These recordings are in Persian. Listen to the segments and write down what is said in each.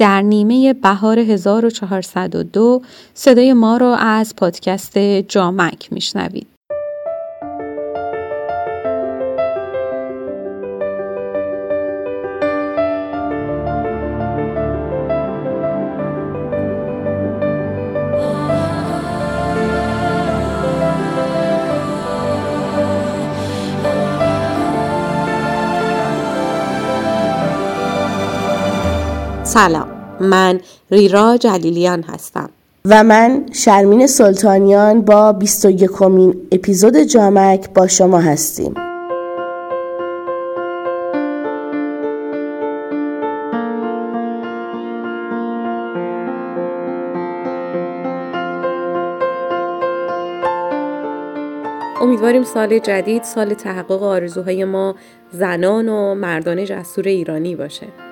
در نیمه بهار 1402 صدای ما رو از پادکست جامک میشنوید. سلام من ریرا جلیلیان هستم. و من شرمین سلطانیان با 21 کمین اپیزود جامک با شما هستیم. امیدواریم سال جدید سال تحقق آرزوهای ما زنان و مردان جسور ایرانی باشه.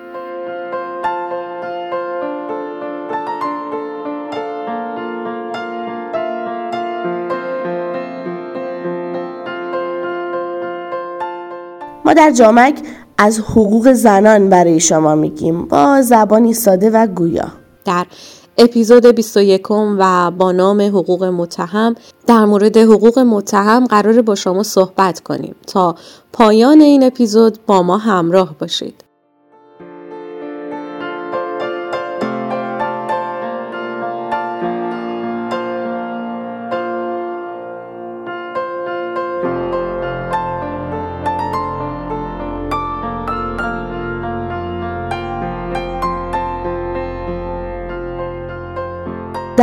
ما در جامک از حقوق زنان برای شما میگیم. با زبانی ساده و گویا. در اپیزود 21 و با نام حقوق متهم در مورد حقوق متهم قرار با شما صحبت کنیم تا پایان این اپیزود با ما همراه باشید.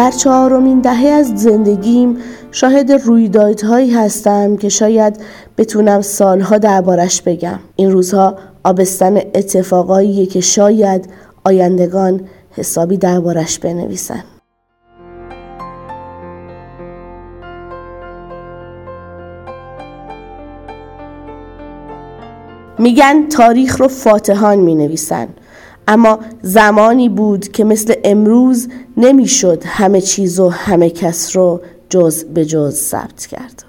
در چهارمین دهه از زندگیم شاهد رویدادهایی هستم که شاید بتونم سالها دربارش بگم. این روزها آبستن اتفاقایی که شاید آیندگان حسابی دربارش بنویسن. میگن تاریخ رو فاتحان می نویسن اما زمانی بود که مثل امروز نمی‌شد همه چیز و همه کس رو جز به جز ثبت کرد.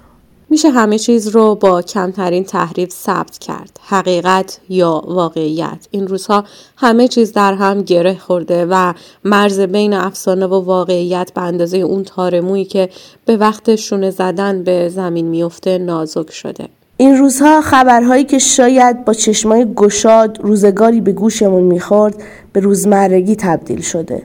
میشه همه چیز رو با کمترین تحریف ثبت کرد. حقیقت یا واقعیت. این روزها همه چیز در هم گره خورده و مرز بین افسانه و واقعیت به اندازه اون تارمویی که به وقت شونه زدن به زمین میفته نازک شده. این روزها خبرهایی که شاید با چشمای گشاد روزگاری به گوشمون می‌خورد به روزمرگی تبدیل شده.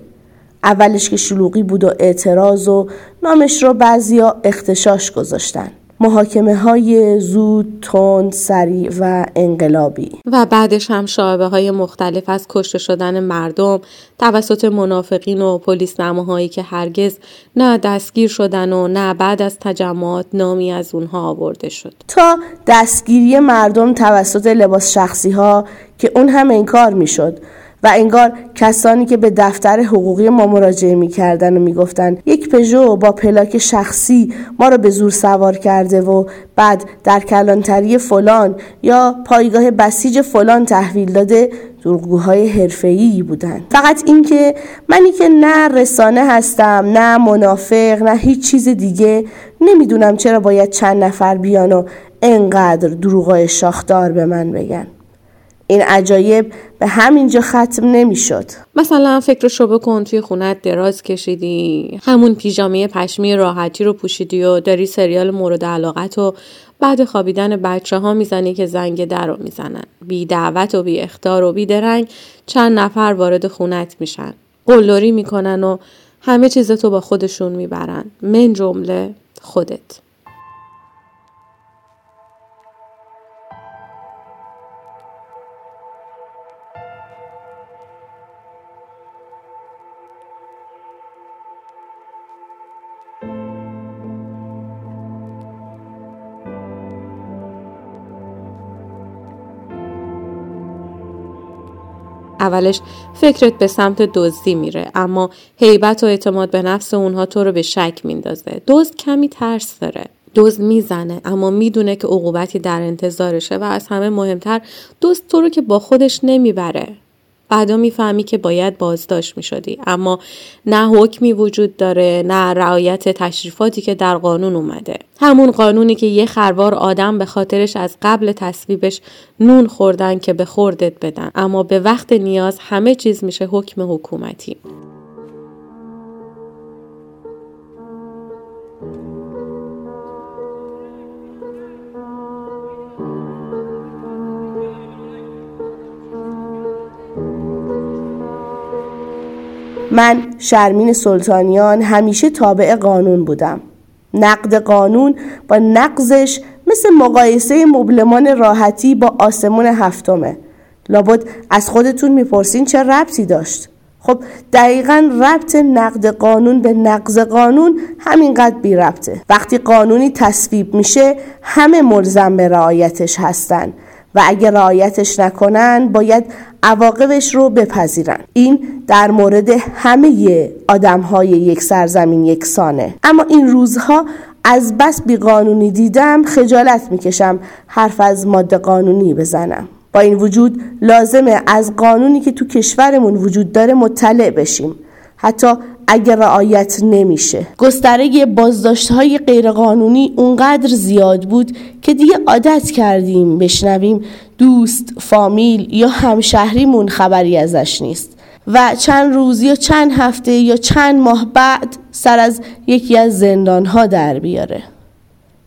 اولش که شلوغی بود و اعتراض و نامش رو بعضیا اختشاش گذاشتن. محاکمه های زود، تند، سریع و انقلابی. و بعدش هم شعبه های مختلف از کشته شدن مردم توسط منافقین و پلیس نماهایی که هرگز نه دستگیر شدن و نه بعد از تجمعات نامی از اونها آورده شد. تا دستگیری مردم توسط لباس شخصی ها که اون هم انکار می‌شد. و انگار کسانی که به دفتر حقوقی ما مراجعه می‌کردن و می‌گفتن یک پژو با پلاک شخصی ما را به زور سوار کرده و بعد در کلانتری فلان یا پایگاه بسیج فلان تحویل داده دروغگوهای حرفه‌ای بودند فقط اینکه منی که نه رسانه هستم نه منافق نه هیچ چیز دیگه نمی‌دونم چرا باید چند نفر بیان و انقدر دروغای شاخدار به من بگن. این عجایب به همینجا ختم نمی‌شد. مثلا فکر شو بکن توی خونت دراز کشیدی همون پیژامه پشمی راحتی رو پوشیدی و داری سریال مورد علاقت و بعد خوابیدن بچه ها می‌زنی که زنگ در رو می‌زنن. بی دعوت و بی اختار و بی درنگ چند نفر وارد خونت میشن. قلدری می‌کنن و همه چیزتو با خودشون می‌برن. من جمله خودت. اولش فکرت به سمت دزدی میره اما هیبت و اعتماد به نفس اونها تو رو به شک میندازه. دزد کمی ترس داره. دزد می‌زنه اما می‌دونه که عقوبتی در انتظارشه و از همه مهمتر دزد تو رو که با خودش نمی‌بره. بعدا می‌فهمی که باید بازداشت می‌شدی. اما نه حکمی وجود داره نه رعایت تشریفاتی که در قانون اومده. همون قانونی که یه خروار آدم به خاطرش از قبل تصویبش نون خوردن که به خوردت بدن. اما به وقت نیاز همه چیز میشه حکم حکومتی. من شرمین سلطانیان همیشه تابع قانون بودم. نقد قانون با نقضش مثل مقایسه مبلمان راحتی با آسمون هفتمه. لابد از خودتون می‌پرسین چه ربطی داشت. خب دقیقا ربط نقد قانون به نقض قانون همینقدر بی ربطه وقتی قانونی تصویب میشه همه ملزم به رعایتش هستن. و اگر رعایتش نکنن باید عواقبش رو بپذیرن. این در مورد همه آدم های یک سرزمین یکسانه. اما این روزها از بس بیقانونی دیدم خجالت می‌کشم حرف از ماده قانونی بزنم. با این وجود لازمه از قانونی که تو کشورمون وجود داره مطلع بشیم. حتی اگر رعایت نمیشه. گستره بازداشت های غیرقانونی اونقدر زیاد بود که دیگه عادت کردیم بشنویم دوست، فامیل یا همشهریمون خبری ازش نیست. و چند روز یا چند هفته یا چند ماه بعد سر از یکی از زندان ها در بیاره.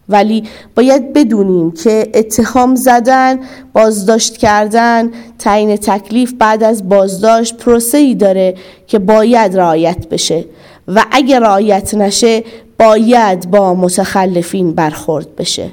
ولی باید بدونیم که اتهام زدن، بازداشت کردن، تعیین تکلیف بعد از بازداشت پروسه ای داره که باید رعایت بشه و اگر رعایت نشه باید با متخلفین برخورد بشه.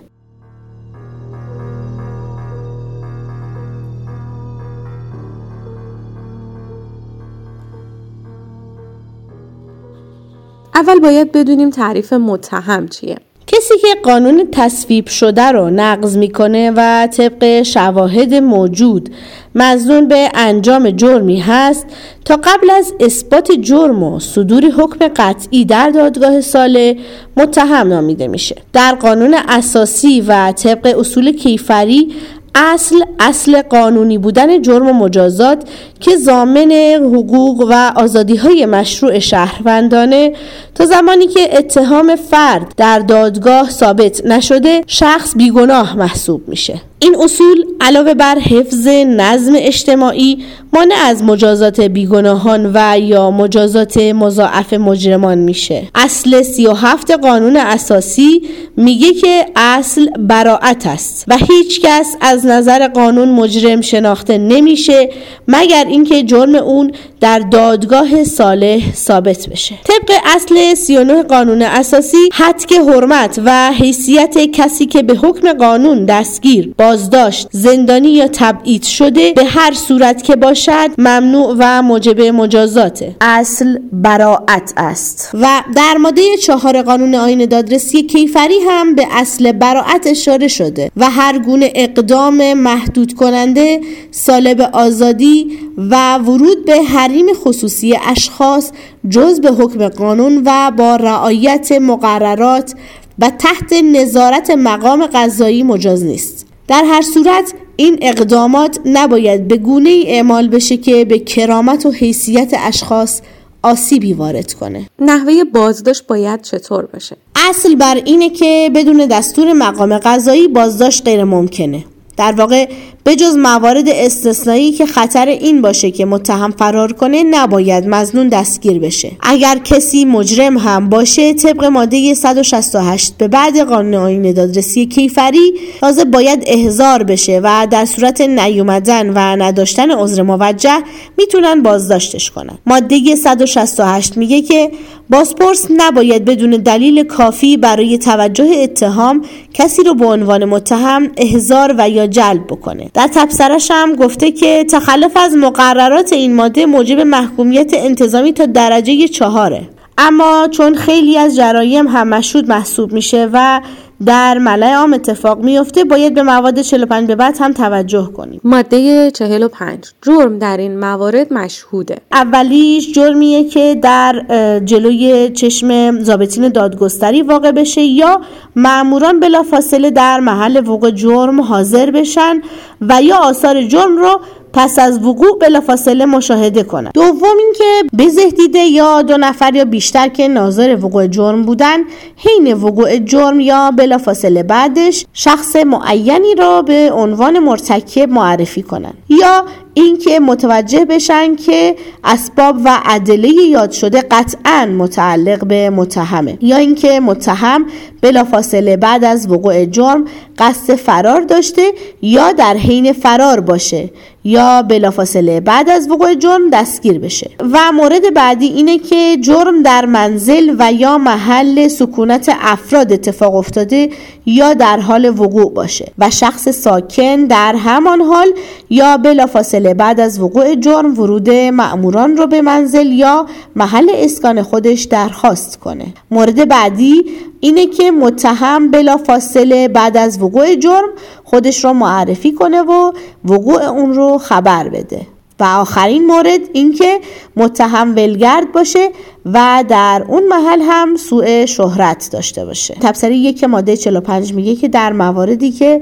اول باید بدونیم تعریف متهم چیه. کسی که قانون تصویب شده رو نقض می‌کنه و طبق شواهد موجود مزنون به انجام جرمی هست تا قبل از اثبات جرم و صدور حکم قطعی در دادگاه ساله متهم نامیده میشه. در قانون اساسی و طبق اصول کیفری اصل اصل قانونی بودن جرم و مجازات که زامن حقوق و آزادی های مشروع شهروندانه تا زمانی که اتهام فرد در دادگاه ثابت نشده شخص بیگناه محسوب میشه. این اصول علاوه بر حفظ نظم اجتماعی مانع از مجازات بیگناهان و یا مجازات مضاعف مجرمان میشه. اصل سی و هفت قانون اساسی میگه که اصل براعت است و هیچ کس از نظر قانون مجرم شناخته نمیشه مگر اینکه جرم اون در دادگاه صالح ثابت بشه. طبق اصل 39 قانون اساسی حد که حرمت و حیثیت کسی که به حکم قانون دستگیر بازداشت. زندانی یا تبعید شده به هر صورت که باشد ممنوع و موجب مجازاته. اصل براعت است. و در ماده چهار قانون آین دادرسی کیفری هم به اصل براعت اشاره شده و هر گونه اقدام محدود کننده سالب آزادی و ورود به حریم خصوصی اشخاص جز به حکم قانون و با رعایت مقررات و تحت نظارت مقام قضایی مجاز نیست. در هر صورت این اقدامات نباید به گونه ای اعمال بشه که به کرامت و حیثیت اشخاص آسیبی وارد کنه. نحوه بازداشت باید چطور باشه؟ اصل بر اینه که بدون دستور مقام قضایی بازداشت غیر ممکنه در واقع به جز موارد استثنایی که خطر این باشه که متهم فرار کنه نباید مزنون دستگیر بشه. اگر کسی مجرم هم باشه طبق ماده 168 به بعد قانون آین دادرسی کیفری تازه باید احضار بشه و در صورت نیومدن و نداشتن عذر موجه می‌تونن بازداشتش کنن. ماده 168 میگه که بازپرس نباید بدون دلیل کافی برای توجه اتهام کسی رو به عنوان متهم احضار و یا جلب بکنه. در تبصرش هم گفته که تخلف از مقررات این ماده موجب محکومیت انتظامی تا درجه چهاره. اما چون خیلی از جرایم هم مشهود محسوب میشه و در ملع عام اتفاق میفته باید به مواد 45 به بعد هم توجه کنیم. ماده 45 جرم در این موارد مشهوده. اولیش جرمیه که در جلوی چشم زابطین دادگستری واقع بشه یا معموران بلافاصله در محل وقوع جرم حاضر بشن و یا آثار جرم رو پس از وقوع بلافاصله مشاهده کنند دوم اینکه بزهدیده یا دو نفر یا بیشتر که ناظر وقوع جرم بودن حین وقوع جرم یا بلافاصله بعدش شخص معینی را به عنوان مرتکب معرفی کنند یا اینکه متوجه بشن که اسباب و ادله یاد شده قطعا متعلق به متهمه. یا اینکه متهم بلافاصله بعد از وقوع جرم قصد فرار داشته یا در حین فرار باشه یا بلافاصله بعد از وقوع جرم دستگیر بشه. و مورد بعدی اینه که جرم در منزل و یا محل سکونت افراد اتفاق افتاده یا در حال وقوع باشه و شخص ساکن در همان حال یا بلافاصله بعد از وقوع جرم ورود مأموران رو به منزل یا محل اسکان خودش درخواست کنه. مورد بعدی اینه که متهم بلافاصله بعد از وقوع جرم خودش رو معرفی کنه و وقوع اون رو خبر بده. و آخرین مورد اینکه متهم ولگرد باشه و در اون محل هم سوء شهرت داشته باشه. تبصره یک ماده 45 میگه که در مواردی که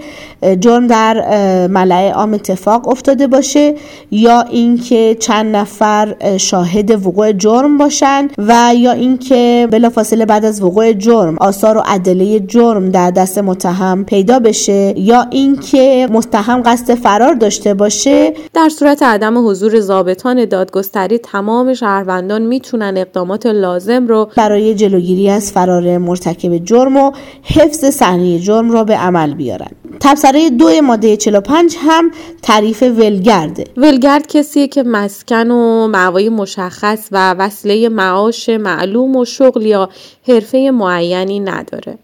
جرم در ملعه عام اتفاق افتاده باشه یا اینکه چند نفر شاهد وقوع جرم باشن و یا اینکه بلافاصله بعد از وقوع جرم آثار و ادله جرم در دست متهم پیدا بشه یا اینکه متهم قصد فرار داشته باشه. در صورت عدم حضور ضابطان دادگستری تمام شهروندان می‌تونن اقدام لازم رو برای جلوگیری از فرار مرتکب جرم و حفظ صحنه جرم را به عمل بیارن. تبصره دو ماده 45 هم تعریف ولگرده. ولگرد کسیه که مسکن و معوای مشخص و وسیله معاش معلوم و شغل یا حرفه معینی نداره.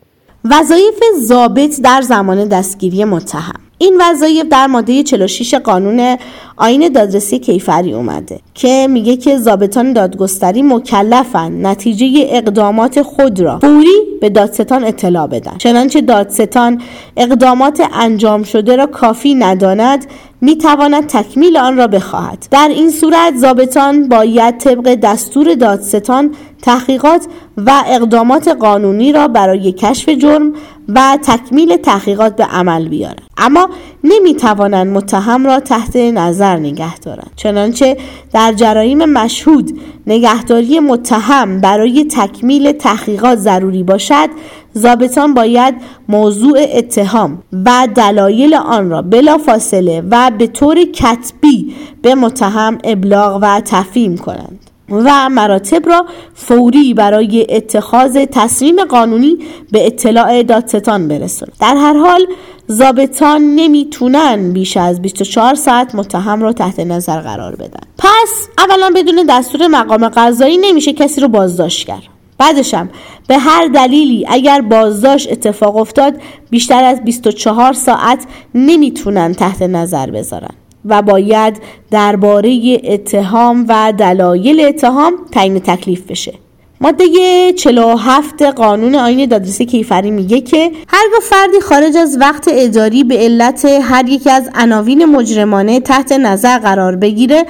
وظایف ضابط در زمان دستگیری متهم. این وظایف در ماده 46 قانون آین دادرسی کیفری اومده که میگه که ضابطان دادگستری مکلفن نتیجه اقدامات خود را فوری به دادستان اطلاع بدن. چنانچه دادستان اقدامات انجام شده را کافی نداند می تواند تکمیل آن را بخواهد. در این صورت ضابطان باید طبق دستور دادستان تحقیقات و اقدامات قانونی را برای کشف جرم و تکمیل تحقیقات به عمل بیارند. اما نمی توانند متهم را تحت نظر نگه دارند چنانچه در جرایم مشهود نگهداری متهم برای تکمیل تحقیقات ضروری باشد ضابطان باید موضوع اتهام و دلایل آن را بلا فاصله و به طور کتبی به متهم ابلاغ و تفهیم کنند. و مراتب را فوری برای اتخاذ تصمیم قانونی به اطلاع دادستان برسونند در هر حال ضابطان نمی‌تونن بیش از 24 ساعت متهم رو تحت نظر قرار بدن. پس اولا بدون دستور مقام قضایی نمیشه کسی رو بازداشت کرد. بعدشم به هر دلیلی اگر بازداشت اتفاق افتاد بیشتر از 24 ساعت نمی‌تونن تحت نظر بذارن. و باید درباره اتهام و دلایل اتهام تعیین تکلیف بشه. ماده 47 قانون آین دادرسی کیفری میگه که هرگاه فردی خارج از وقت اداری به علت هر یک از عناوین مجرمانه تحت نظر قرار بگیره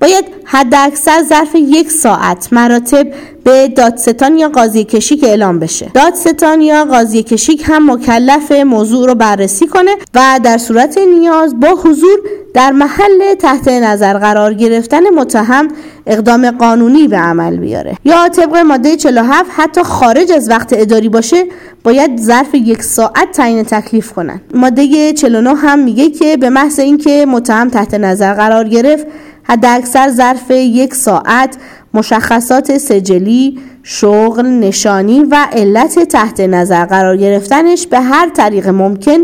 باید حداکثر ظرف یک ساعت مراتب به دادستان یا قاضی کشیک اعلام بشه. دادستان یا قاضی کشیک هم مکلف موضوع رو بررسی کنه و در صورت نیاز با حضور در محل تحت نظر قرار گرفتن متهم اقدام قانونی به عمل بیاره. یا طبق ماده 47 حتی خارج از وقت اداری باشه باید ظرف یک ساعت تعیین تکلیف کنن. ماده 49 هم میگه که به محض اینکه متهم تحت نظر قرار گرفت حداکثر ظرف یک ساعت مشخصات سجلی، شغل، نشانی و علت تحت نظر قرار گرفتنش به هر طریق ممکن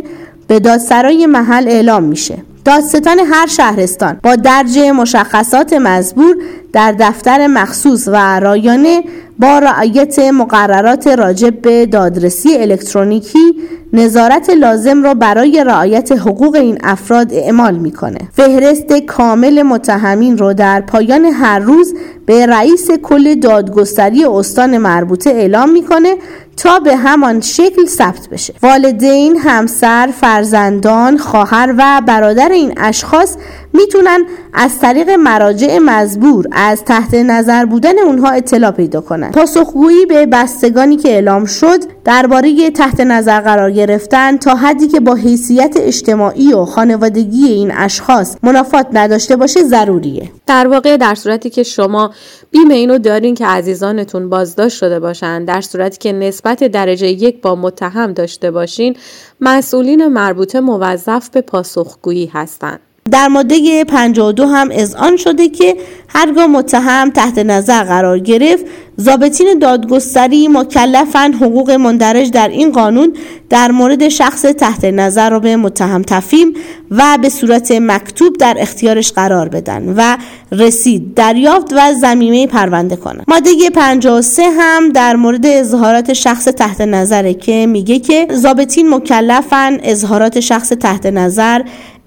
به دادسرای محل اعلام میشه. دادستان هر شهرستان با درج مشخصات مزبور در دفتر مخصوص و رایانه با رعایت مقررات راجب به دادرسی الکترونیکی نظارت لازم را برای رعایت حقوق این افراد اعمال می‌کنه. فهرست کامل متهمین رو در پایان هر روز به رئیس کل دادگستری استان مربوطه اعلام می‌کنه تا به همان شکل ثبت بشه. والدین همسر فرزندان خواهر و برادر این اشخاص می‌تونن از طریق مراجع مزبور از تحت نظر بودن اونها اطلاع پیدا کنن. پاسخگویی به بستگانی که اعلام شد درباره تحت نظر قرار گرفتن تا حدی که با حیثیت اجتماعی و خانوادگی این اشخاص منافات نداشته باشه ضروریه. در واقع در صورتی که شما بیم اینو دارین که عزیزانتون بازداشت شده باشن در صورتی که نسبت درجه یک با متهم داشته باشین مسئولین مربوطه موظف به پاسخگویی هستند. در ماده 52 هم اذعان شده که هرگاه متهم تحت نظر قرار گرفت ضابطین دادگستری مکلفن حقوق مندرج در این قانون در مورد شخص تحت نظر را به متهم تفیم و به صورت مکتوب در اختیارش قرار بدن و رسید. دریافت و زمینه پرونده کنند. ماده 53 هم در مورد اظهارات شخص تحت نظره که میگه که ضابطین مکلفن اظهارات شخص تحت نظر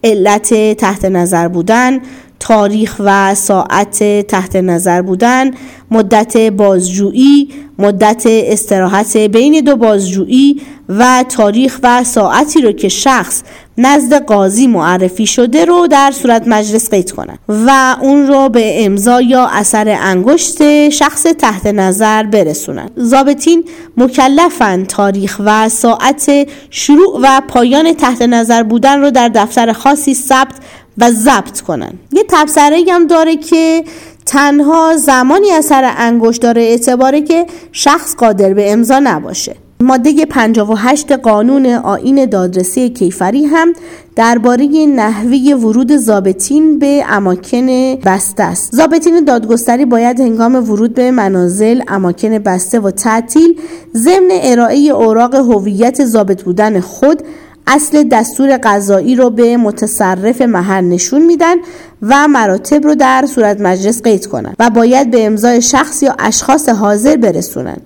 علت تحت نظر بودن تاریخ و ساعت تحت نظر بودن مدت بازجویی مدت استراحت بین دو بازجویی و تاریخ و ساعتی رو که شخص نزد قاضی معرفی شده رو در صورت مجلس قید کنند و اون رو به امضا یا اثر انگشت شخص تحت نظر برسونن. ضابطین مکلفن تاریخ و ساعت شروع و پایان تحت نظر بودن رو در دفتر خاصی ثبت و ضبط کنن. یه تبصره هم داره که تنها زمانی اثر انگشت داره اعتباره که شخص قادر به امضا نباشه. ماده 58 قانون آین دادرسی کیفری هم درباره نحوه ورود زابطین به اماکن بسته است. زابطین دادگستری باید هنگام ورود به منازل اماکن بسته و تعطیل ضمن ارائه اوراق هویت ضابط بودن خود اصل دستور قضایی رو به متصرف محل نشون میدن و مراتب رو در صورت مجلس قید کنن و باید به امضای شخص یا اشخاص حاضر برسونن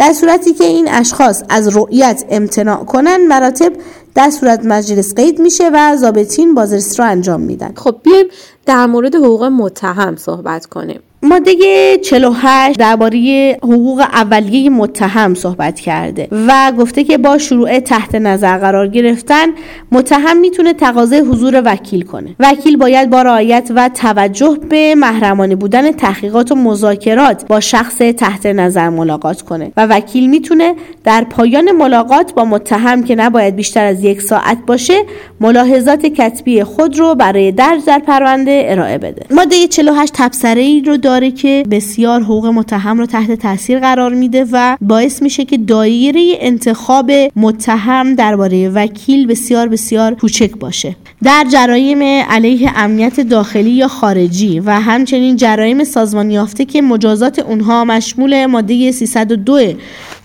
در صورتی که این اشخاص از رؤیت امتناع کنن مراتب در صورت مجلس قید میشه و ضابطین بازرسی رو انجام میدن. خب بیایم در مورد حقوق متهم صحبت کنیم. ماده 48 درباره حقوق اولیه متهم صحبت کرده و گفته که با شروع تحت نظر قرار گرفتن متهم می‌تونه تقاضای حضور وکیل کنه. وکیل باید با رعایت و توجه به محرمانه بودن تحقیقات و مذاکرات با شخص تحت نظر ملاقات کنه و وکیل می‌تونه در پایان ملاقات با متهم که نباید بیشتر از یک ساعت باشه ملاحظات کتبی خود رو برای درج در پرونده ارائه بده. ماده 48 تبصره ای رو داره که بسیار حقوق متهم رو تحت تاثیر قرار میده و باعث میشه که دایره انتخاب متهم درباره وکیل بسیار بسیار کوچک باشه. در جرایم علیه امنیت داخلی یا خارجی و همچنین جرایم سازمان یافته که مجازات اونها مشمول ماده 302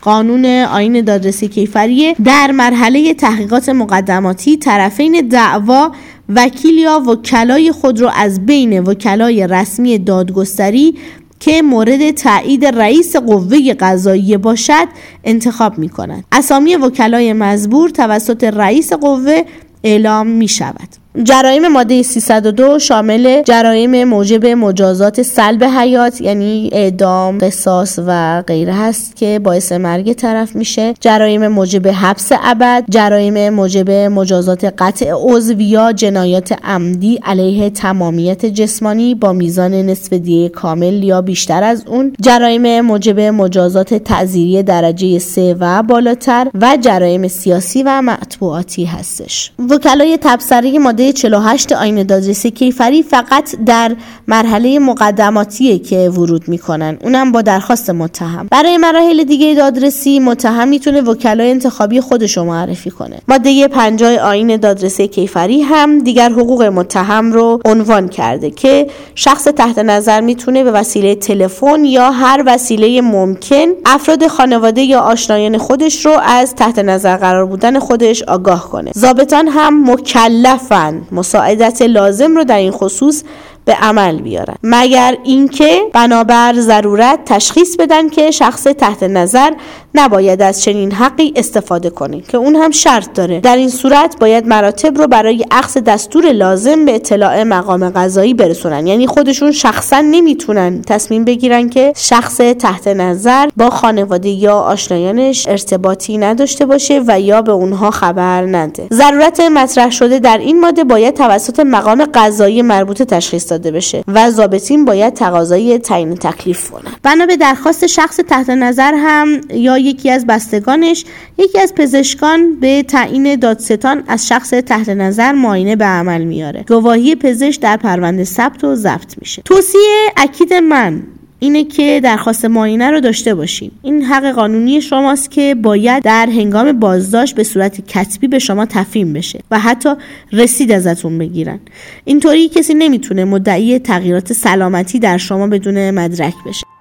قانون آین دادرسی کیفریه در مرحله تحقیقات مقدماتی طرفین دعوا وکیل یا وکلای خود را از بین وکلای رسمی دادگستری که مورد تایید رئیس قوه قضاییه باشد انتخاب می کند. اسامی وکلای مزبور توسط رئیس قوه اعلام می شود. جرایم ماده 302 شامل جرایم موجب مجازات سلب حیات یعنی اعدام، قصاص و غیره هست که باعث مرگ طرف میشه. جرایم موجب حبس ابد جرایم موجب مجازات قطع عضو یا جنایات عمدی علیه تمامیت جسمانی با میزان نصف دیه کامل یا بیشتر از اون. جرایم موجب مجازات تعذیری درجه سه و بالاتر و جرایم سیاسی و مطبوعاتی هستش. وکلای تبصره ماده 48 آین دادرسی کیفری فقط در مرحله مقدماتیه که ورود می‌کنن. اونم با درخواست متهم. برای مراحل دیگه دادرسی متهم می‌تونه وکلای انتخابی خودش رو معرفی کنه. ماده 50 آین دادرسی کیفری هم دیگر حقوق متهم رو عنوان کرده که شخص تحت نظر می‌تونه به وسیله تلفن یا هر وسیله ممکن افراد خانواده یا آشنایان خودش رو از تحت نظر قرار بودن خودش آگاه کنه. ضابطان هم مکلفن. مساعدت لازم رو در این خصوص به عمل بیارن. مگر اینکه بنابر ضرورت تشخیص بدن که شخص تحت نظر نباید از چنین حقی استفاده کنه که اون هم شرط داره. در این صورت باید مراتب رو برای اخذ دستور لازم به اطلاع مقام قضایی برسونن. یعنی خودشون شخصا نمی‌تونن تصمیم بگیرن که شخص تحت نظر با خانواده یا آشنایانش ارتباطی نداشته باشه و یا به اونها خبر نده. ضرورت مطرح شده در این ماده باید توسط مقام قضایی مربوطه تشخیص داده بشه و ضابطین باید تقاضای تعیین تکلیف کنن بنا به درخواست شخص تحت نظر هم یا یکی از بستگانش یکی از پزشکان به تعیین دادستان از شخص تحت نظر معاینه به عمل میاره. گواهی پزشک در پرونده ثبت و ضبط میشه. توصیه اکید من اینه که درخواست معاینه رو داشته باشین. این حق قانونی شماست که باید در هنگام بازداشت به صورت کتبی به شما تفهیم بشه و حتی رسید ازتون بگیرن. اینطوری کسی نمی‌تونه مدعی تغییرات سلامتی در شما بدون مدرک بشه.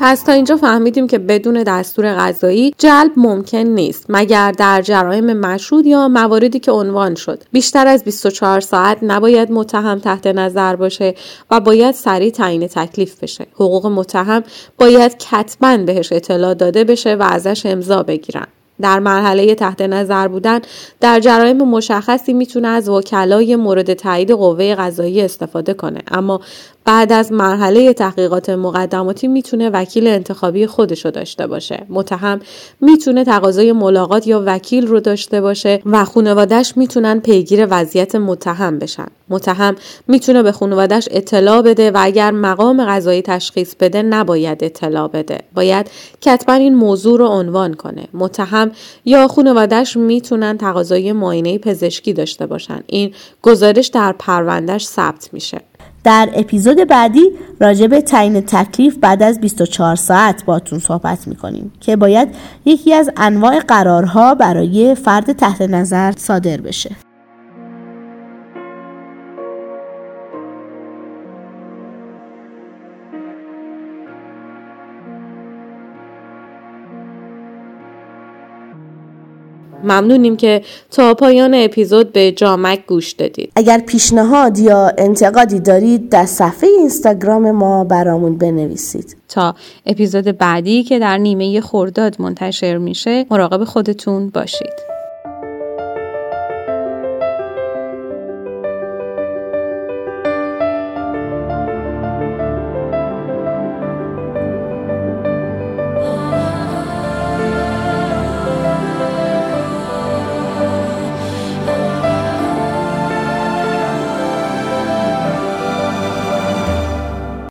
پس تا اینجا فهمیدیم که بدون دستور غذایی جلب ممکن نیست مگر در جرایم مشهود یا مواردی که عنوان شد. بیشتر از 24 ساعت نباید متهم تحت نظر باشه و باید سریع تعیین تکلیف بشه. حقوق متهم باید کتبا بهش اطلاع داده بشه و ازش امضا بگیرن. در مرحله تحت نظر بودن در جرایم مشخصی می‌تونه از وکلای مورد تایید قوه قضایی استفاده کنه. اما بعد از مرحله تحقیقات مقدماتی می‌تونه وکیل انتخابی خودش رو داشته باشه. متهم می‌تونه تقاضای ملاقات یا وکیل رو داشته باشه و خانوادهش می‌تونن پیگیر وضعیت متهم بشن. متهم می‌تونه به خانوادهش اطلاع بده و اگر مقام قضایی تشخیص بده نباید اطلاع بده. باید کتبا این موضوع رو عنوان کنه. متهم یا خانوادهش می‌تونن تقاضای معاینه پزشکی داشته باشن. این گزارش در پروندهش ثبت میشه. در اپیزود بعدی راجع به تعیین تکلیف بعد از 24 ساعت باتون صحبت می‌کنیم که باید یکی از انواع قرارها برای فرد تحت نظر صادر بشه. ممنونیم که تا پایان اپیزود به جامک گوش دادید. اگر پیشنهاد یا انتقادی دارید در صفحه اینستاگرام ما برامون بنویسید. تا اپیزود بعدی که در نیمه خرداد منتشر میشه مراقب خودتون باشید.